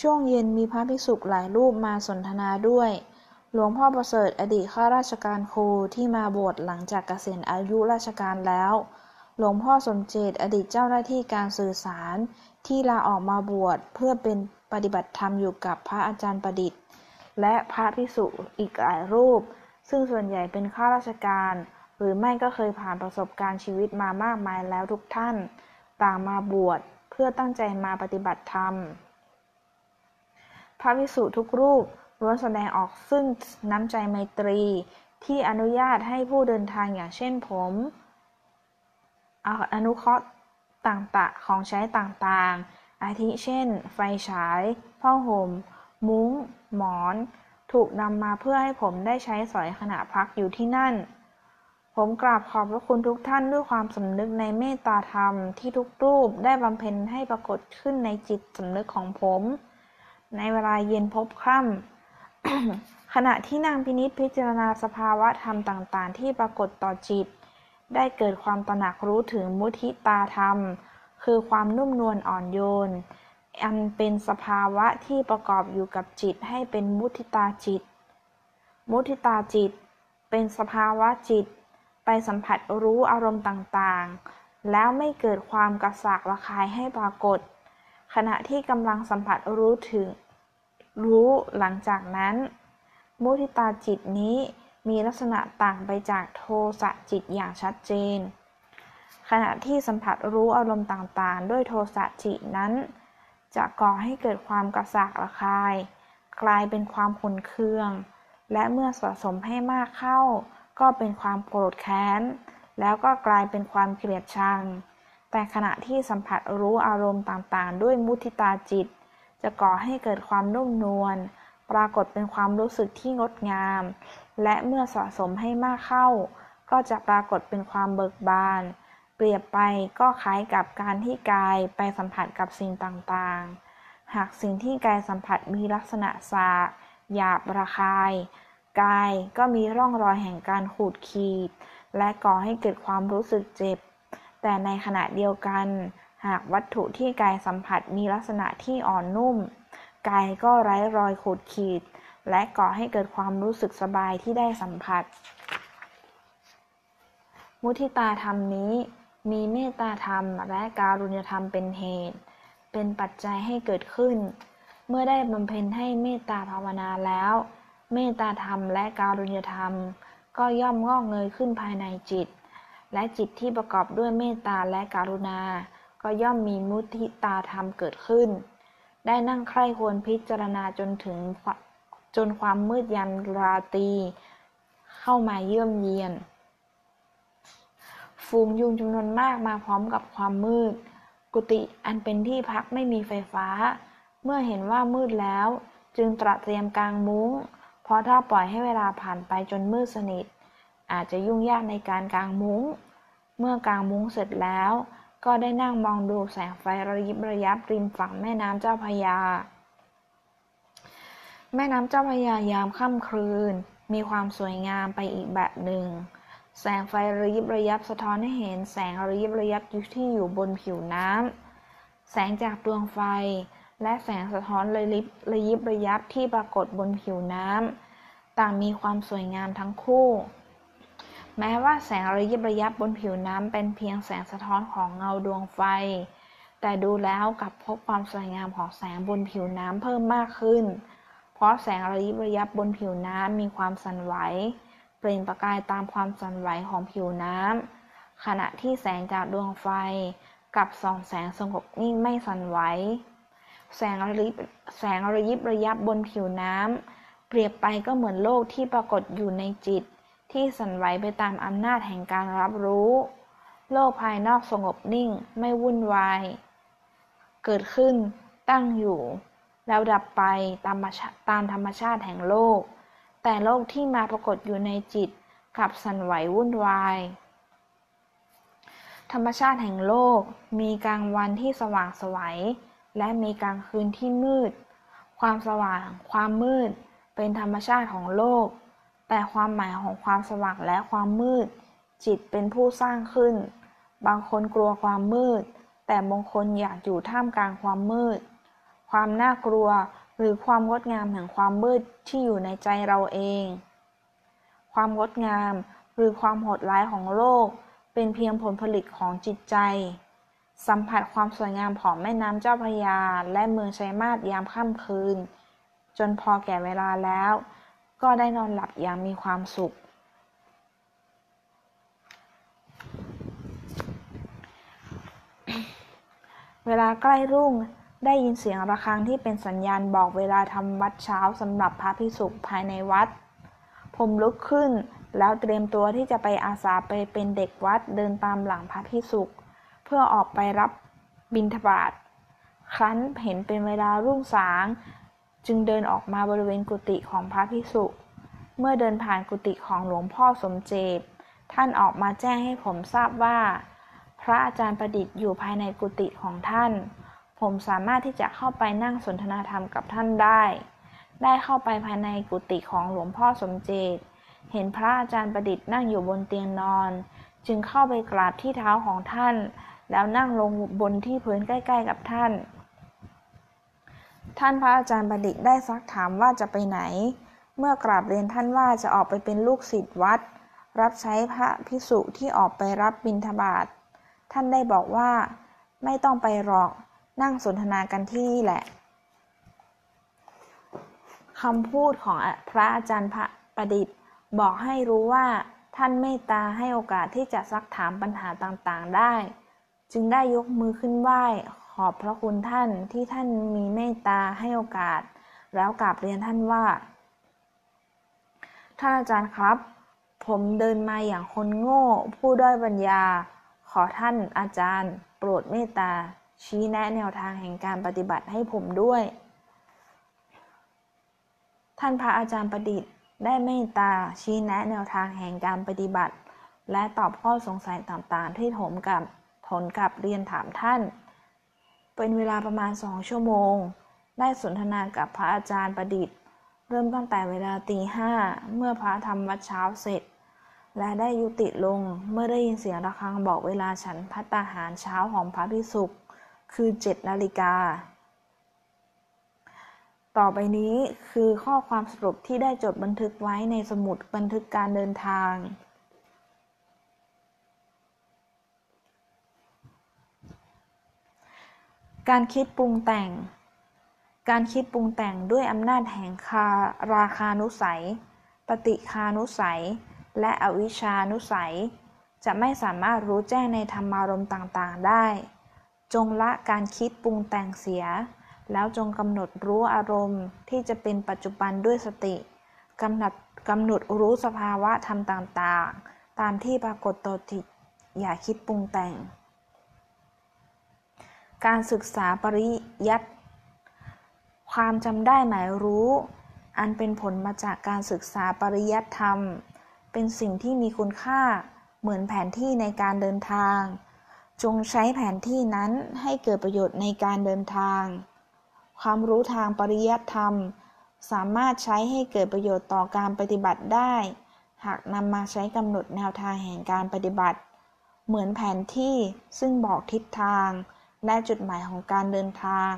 ช่วงเย็นมีพระภิกษุหลายรูปมาสนทนาด้วย หลวงพ่อประเสริฐอดีตข้าราชการครูที่มาบวชหลังจากเกษียณอายุราชการแล้ว หลวงพ่อสมเจตอดีตเจ้าหน้าที่การสื่อสาร ที่ลาออกมาบวชเพื่อเป็นปฏิบัติธรรมอยู่กับพระอาจารย์ประดิษฐ์ และพระภิกษุอีกหลายรูป ซึ่งส่วนใหญ่เป็นข้าราชการ หรือไม่ก็เคยผ่านประสบการณ์ชีวิตมามากมายแล้วทุกท่าน ต่างมาบวชเพื่อตั้งใจมาปฏิบัติธรรม ระภิกษุทุกรูปล้วนแสดงออกซึ่งน้ำใจไมตรีที่อนุญาตให้ผู้เดินทางอย่างเช่นผมอนุเคราะห์ต่างๆของใช้ต่างๆ อาทิเช่น ไฟฉายผ้าห่ม มุ้ง หมอน ถูกนำมาเพื่อให้ผมได้ใช้สอยขณะพักอยู่ที่นั่น ผมกราบขอบพระคุณทุกท่านด้วยความสำนึกในเมตตาธรรมที่ทุกรูปได้บำเพ็ญให้ปรากฏขึ้นในจิตสำนึกของผม ในเวลาเย็นพบค่ำขณะที่นางพินิษพิจารณาสภาวะธรรมต่างๆ ที่ปรากฏต่อจิต ได้เกิดความตระหนักรู้ถึงมุทิตาธรรม คือความนุ่มนวลอ่อนโยน อันเป็นสภาวะที่ประกอบอยู่กับจิตให้เป็นมุทิตาจิต มุทิตาจิต เป็นสภาวะจิต ไปสัมผัสรู้อารมณ์ต่างๆ แล้วไม่เกิดความกระสากระคายให้ปรากฏ ขณะที่กำลังสัมผัสรู้ถึง รู้หลังจากนั้น มุทิตาจิตนี้มีลักษณะต่างไปจากโทสะจิตอย่างชัดเจน ขณะที่สัมผัสรู้อารมณ์ต่างๆ ด้วยโทสะจิตนั้น จะก่อให้เกิดความกระสากระคาย กลายเป็นความขุนเคือง และเมื่อสะสมให้มากเข้า ก็เป็นความโกรธแค้น แล้วก็กลายเป็นความเกลียดชัง แต่ขณะที่สัมผัสรู้อารมณ์ต่างๆ ด้วยมุทิตาจิต จะก่อให้เกิดความนุ่มนวล ปรากฏเป็นความรู้สึกที่งดงาม และเมื่อสะสมให้มากเข้า ก็จะปรากฏเป็นความเบิกบาน เปรียบไปก็คล้ายกับการที่กายไปสัมผัสกับสิ่งต่างๆ หากสิ่งที่กายสัมผัสมีลักษณะสาหยาบระคาย กายก็มีร่องรอยแห่งการขูดขีด และก่อให้เกิดความรู้สึกเจ็บ แต่ในขณะเดียวกัน หากวัตถุที่กายสัมผัสมีลักษณะที่อ่อนนุ่ม กายก็ไร้รอยขูดขีด และก่อให้เกิดความรู้สึกสบายที่ได้สัมผัส มุทิตาธรรมนี้มีเมตตาธรรมและการุณธรรมเป็นเหตุ เป็นปัจจัยให้เกิดขึ้น เมื่อได้บำเพ็ญให้เมตตาภาวนาแล้ว เมตตาธรรมและการุณธรรม ก็ย่อมงอกเงยขึ้นภายในจิต และจิตที่ประกอบด้วยเมตตาและการุณา ก็ย่อมมีมุทิตาธรรมเกิดขึ้น ได้นั่งใคร่ควรพิจารณาจนถึงจนความมืดยันราตีเข้ามาเยี่ยมเยียนฟูงยุงจำนวนมากมาพร้อมกับความมืด กุฏิอันเป็นที่พักไม่มีไฟฟ้า เมื่อเห็นว่ามืดแล้ว จึงตระเตรียมกลางมุง้ง เพราะถ้าปล่อยให้เวลาผ่านไปจนมืดสนิท อาจจะยุ่งยากในการกางมุง้ง เมื่อกางมุ้งเสร็จแล้ว ก็ได้นั่งมองดูแสงไฟระยิบระยับริมฝั่งแม่น้ำเจ้าพยา แม่น้ำเจ้าพยายามค่ำคืน มีความสวยงามไปอีกแบบหนึ่ง แสงไฟระยิบระยับสะท้อนให้เห็นแสงระยิบระยับที่อยู่บนผิวน้ำแสงจากดวงไฟและแสงสะท้อนระยิบระยิบระยับที่ปรากฏบนผิวน้ำต่างมีความสวยงามทั้งคู่ แม้ว่าแสงระยิบระยับบนผิวน้ำเป็นเพียงแสงสะท้อนของเงาดวงไฟ แต่ดูแล้วกับพบความสวยงามของแสงบนผิวน้ำเพิ่มมากขึ้น เพราะแสงระยิบระยับบนผิวน้ำมีความสั่นไหว เปล่งประกายตามความสั่นไหวของผิวน้ำขณะที่แสงจากดวงไฟกับส่องแสงสงบนิ่งไม่สั่นไหว แสงระยิบแสงระยิบระยับบนผิวน้ำเปรียบไปก็เหมือนโลกที่ปรากฏอยู่ในจิต ที่สั่นไหวไปตามอำนาจแห่งการรับรู้ โลกภายนอกสงบนิ่งไม่วุ่นวาย เกิดขึ้น ตั้งอยู่ แล้วดับไปตามตามธรรมชาติแห่งโลก แต่โลกที่มาปรากฏอยู่ในจิตกลับสั่นไหววุ่นวาย ธรรมชาติแห่งโลกมีกลางวันที่สว่างสวัย และมีกลางคืนที่มืด ความสว่าง ความมืด เป็นธรรมชาติของโลก แต่ความหมายของความสว่างและความมืด จิตเป็นผู้สร้างขึ้น บางคนกลัวความมืด แต่บางคนอยากอยู่ท่ามกลางความมืด ความน่ากลัวหรือความงดงามแห่งความมืดที่อยู่ในใจเราเอง ความงดงามหรือความโหดร้ายของโลก เป็นเพียงผลผลิตของจิตใจ สัมผัสความสวยงามของแม่น้ำเจ้าพระยา และเมืองชัยมาศยามค่ำคืน จนพอแก่เวลาแล้ว ก็ได้นอนหลับอย่างมีความสุข เวลาใกล้รุ่งได้ยินเสียงระฆังที่เป็นสัญญาณบอกเวลาทำวัดเช้าสำหรับพระภิกษุภายในวัด ผมลุกขึ้นแล้วเตรียมตัวที่จะไปอาสาไปเป็นเด็กวัดเดินตามหลังพระภิกษุเพื่อออกไปรับบิณฑบาต ครั้นเห็นเป็นเวลารุ่งสาง จึงเดินออกมาบริเวณกุฏิของพระภิกษุ เมื่อเดินผ่านกุฏิของหลวงพ่อสมเจตท่านออกมาแจ้งให้ผมทราบว่า พระอาจารย์ประดิษฐ์อยู่ภายในกุฏิของท่าน ผมสามารถที่จะเข้าไปนั่งสนทนาธรรมกับท่านได้ ได้เข้าไปภายในกุฏิของหลวงพ่อสมเจตเห็นพระอาจารย์ประดิษฐ์นั่งอยู่บนเตียงนอน จึงเข้าไปกราบที่เท้าของท่าน แล้วนั่งลงบนที่พื้นใกล้ ๆ กับท่าน ท่านพระอาจารย์ประดิษฐ์ได้ซักถามว่าจะไปไหน เมื่อกราบเรียนท่านว่าจะออกไปเป็นลูกศิษย์วัด รับใช้พระพิสุที่ออกไปรับบิณฑบาต ท่านได้บอกว่า ไม่ต้องไปหรอก นั่งสนทนากันที่นี่แหละคำพูดของพระอาจารย์พระประดิษฐ์ บอกให้รู้ว่าท่านเมตตาให้โอกาสที่จะซักถามปัญหาต่างๆได้ จึงได้ยกมือขึ้นไหว้ ขอบพระคุณท่านที่ท่านมีเมตตาให้โอกาส แล้วกราบเรียนท่านว่า ท่านอาจารย์ครับ ผมเดินมาอย่างคนโง่ ผู้ด้อยปัญญา ขอท่านอาจารย์ โปรดเมตตา ชี้แนะแนวทางแห่งการปฏิบัติให้ผมด้วย ท่านพระอาจารย์ประดิษฐ์ได้เมตตาชี้แนะแนวทางแห่งการปฏิบัติ และตอบข้อสงสัยต่างๆ ที่ผมกับผลกับเรียนถามท่าน เป็นเวลาประมาณสองชั่วโมง ได้สนทนากับพระอาจารย์ประดิษฐ์ เริ่มตั้งแต่เวลาตีห้าเมื่อพระทำวัดเช้าเสร็จ และได้ยุติลงเมื่อได้ยินเสียงระฆังบอกเวลาฉันพัตตาหารเช้าของพระพิสุคือเจ็ดนาฬิกา ต่อไปนี้คือข้อความสรุปที่ได้จดบันทึกไว้ในสมุดบันทึกการเดินทาง การคิดปรุงแต่ง การคิดปรุงแต่งด้วยอำนาจแห่งคาราคานุสัย ปฏิคานุสัย และอวิชานุสัย จะไม่สามารถรู้แจ้งในธรรมารมณ์ต่างๆได้ จงละการคิดปรุงแต่งเสีย แล้วจงกำหนดรู้อารมณ์ที่จะเป็นปัจจุบันด้วยสติกำหนดกำหนดรู้สภาวะธรรมต่างๆ ตามที่ปรากฏตัวจิตอย่าคิดปรุงแต่ง การศึกษาปริยัติความจำได้หมายรู้ อันเป็นผลมาจากการศึกษาปริยัติธรรม เป็นสิ่งที่มีคุณค่าเหมือนแผนที่ในการเดินทาง จงใช้แผนที่นั้นให้เกิดประโยชน์ในการเดินทาง ความรู้ทางปริยัติธรรม สามารถใช้ให้เกิดประโยชน์ต่อการปฏิบัติได้ หากนำมาใช้กำหนดแนวทางแห่งการปฏิบัติ เหมือนแผนที่ซึ่งบอกทิศทาง และจุดหมายของการเดินทาง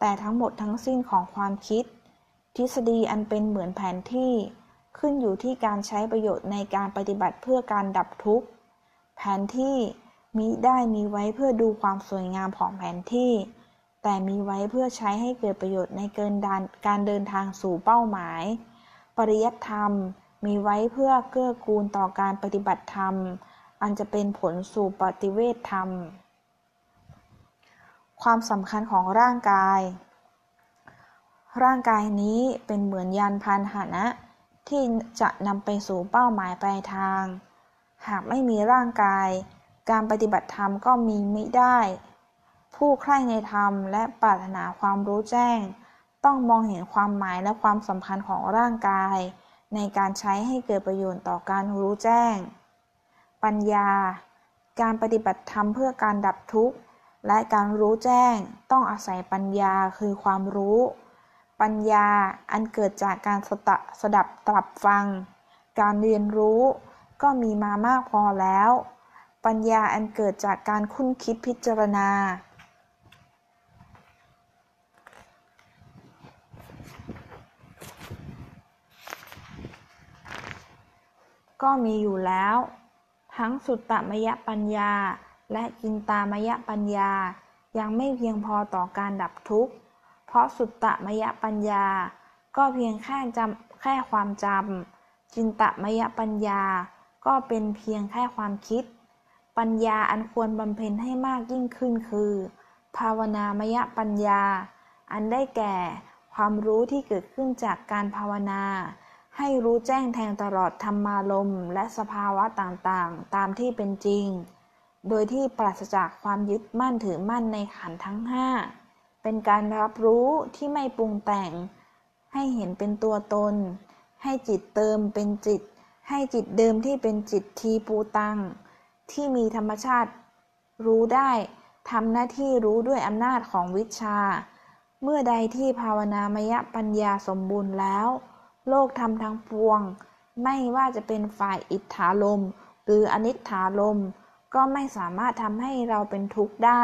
แต่ทั้งหมดทั้งสิ้นของความคิด ทฤษฎีอันเป็นเหมือนแผนที่ ขึ้นอยู่ที่การใช้ประโยชน์ในการปฏิบัติเพื่อการดับทุกข์ แผนที่มิได้มีไว้เพื่อดูความสวยงามของแผนที่ แต่มีไว้เพื่อใช้ให้เกิดประโยชน์ในเกินดานการเดินทางสู่เป้าหมาย ปริยัติธรรมมีไว้เพื่อเกื้อกูลต่อการปฏิบัติธรรม อันจะเป็นผลสู่ปฏิเวทธรรม ความสำคัญของร่างกาย ร่างกายนี้เป็นเหมือนยานพาหนะที่จะนำไปสู่เป้าหมายปลายทาง หากไม่มีร่างกาย การปฏิบัติธรรมก็มีไม่ได้ ผู้ใคร่ในธรรมและปรารถนาความรู้แจ้ง ต้องมองเห็นความหมายและความสำคัญของร่างกาย ในการใช้ให้เกิดประโยชน์ต่อการรู้แจ้ง ปัญญา การปฏิบัติธรรมเพื่อการดับทุกข์ และการรู้แจ้งต้องอาศัยปัญญาคือความรู้ ปัญญาอันเกิดจากการสตะสดับตรับฟัง การเรียนรู้ก็มีมามากพอแล้ว ปัญญาอันเกิดจากการคุ้นคิดพิจารณา ก็มีอยู่แล้ว ทั้งสุตตมยปัญญา และจินตามยปัญญา ยังไม่เพียงพอต่อการดับทุกข์ เพราะสุตตมยปัญญา ก็เพียงแค่จำแค่ความจำจินตมยปัญญา ก็เป็นเพียงแค่ความคิด ปัญญาอันควรบำเพ็ญให้มากยิ่งขึ้นคือ ภาวนามยปัญญา อันได้แก่ความรู้ที่เกิดขึ้นจากการภาวนา ให้รู้แจ้งแทงตลอดธรรมารมและสภาวะต่างๆ ตามที่เป็นจริง โดยที่ปราศจากความยึดมั่นถือมั่นในขันทั้งห้าเป็นการรับรู้ที่ไม่ปรุงแต่ง ให้เห็นเป็นตัวตน ให้จิตเติมเป็นจิต ให้จิตเดิมที่เป็นจิตทีปูตัง ที่มีธรรมชาติ รู้ได้ทำหน้าที่รู้ด้วยอำนาจของวิชา เมื่อใดที่ภาวนามยปัญญาสมบูรณ์แล้ว โลกธรรมทั้งปวง ไม่ว่าจะเป็นฝ่ายอิทธาลม หรืออนิถาลม ก็ไม่สามารถทำให้เราเป็นทุกข์ได้